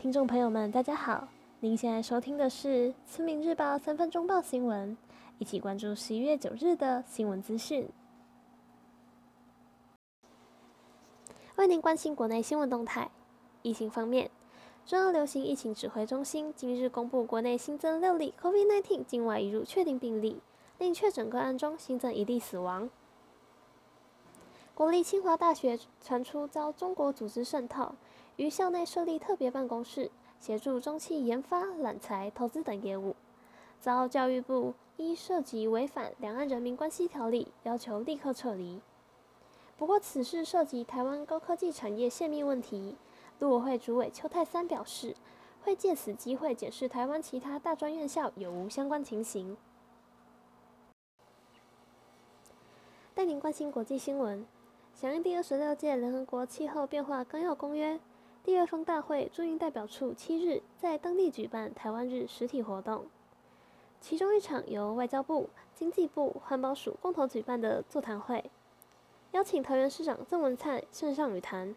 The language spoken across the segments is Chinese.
听众朋友们，大家好！您现在收听的是《村民日报》三分钟报新闻，一起关注十一月九日的新闻资讯。为您关心国内新闻动态。疫情方面，中央流行疫情指挥中心今日公布，国内新增六例 COVID-19 境外移入确定病例，另确诊个案中新增一例死亡。国立清华大学传出遭中国组织渗透，于校内设立特别办公室，协助中企研发、揽才、投资等业务，遭教育部依涉及违反《两岸人民关系条例》，要求立刻撤离。不过，此事涉及台湾高科技产业泄密问题，陆委会主委邱太三表示，会借此机会检视台湾其他大专院校有无相关情形。带您关心国际新闻。响应第二十六届联合国气候变化纲要公约，第二封大会驻印代表处七日在当地举办台湾日实体活动，其中一场由外交部、经济部、环保署共同举办的座谈会，邀请桃园市长郑文灿线上与谈。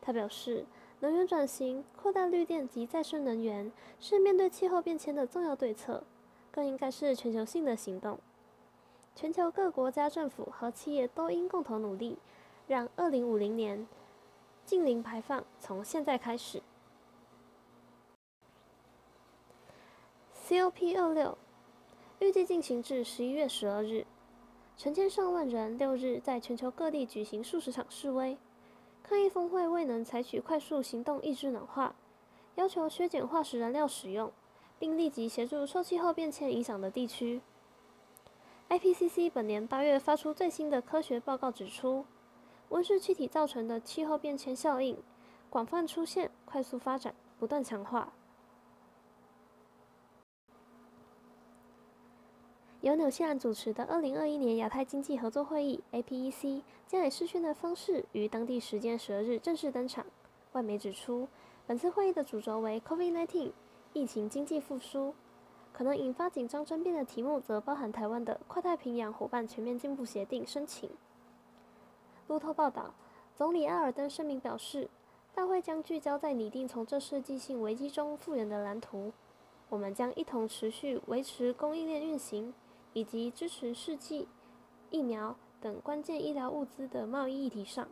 他表示，能源转型、扩大绿电及再生能源是面对气候变迁的重要对策，更应该是全球性的行动。全球各国家政府和企业都应共同努力。让二零五零年净零排放从现在开始。COP 二六预计进行至十一月十二日，成千上万人六日在全球各地举行数十场示威，抗议峰会未能采取快速行动抑制暖化，要求削减化石燃料使用，并立即协助受气候变迁影响的地区。IPCC 本年八月发出最新的科学报告指出，温室气体造成的气候变迁效应广泛出现、快速发展、不断强化。由纽西兰主持的二零二一年亚太经济合作会议 （APEC） 将以视讯的方式于当地时间十二日正式登场。外媒指出，本次会议的主轴为 COVID-19 疫情、经济复苏，可能引发紧张争辩的题目则包含台湾的跨太平洋伙伴全面进步协定申请。路透报道，总理阿尔登声明表示，大会将聚焦在拟定从这世纪性危机中复原的蓝图。我们将一同持续维持供应链运行，以及支持试剂、疫苗等关键医疗物资的贸易议题上，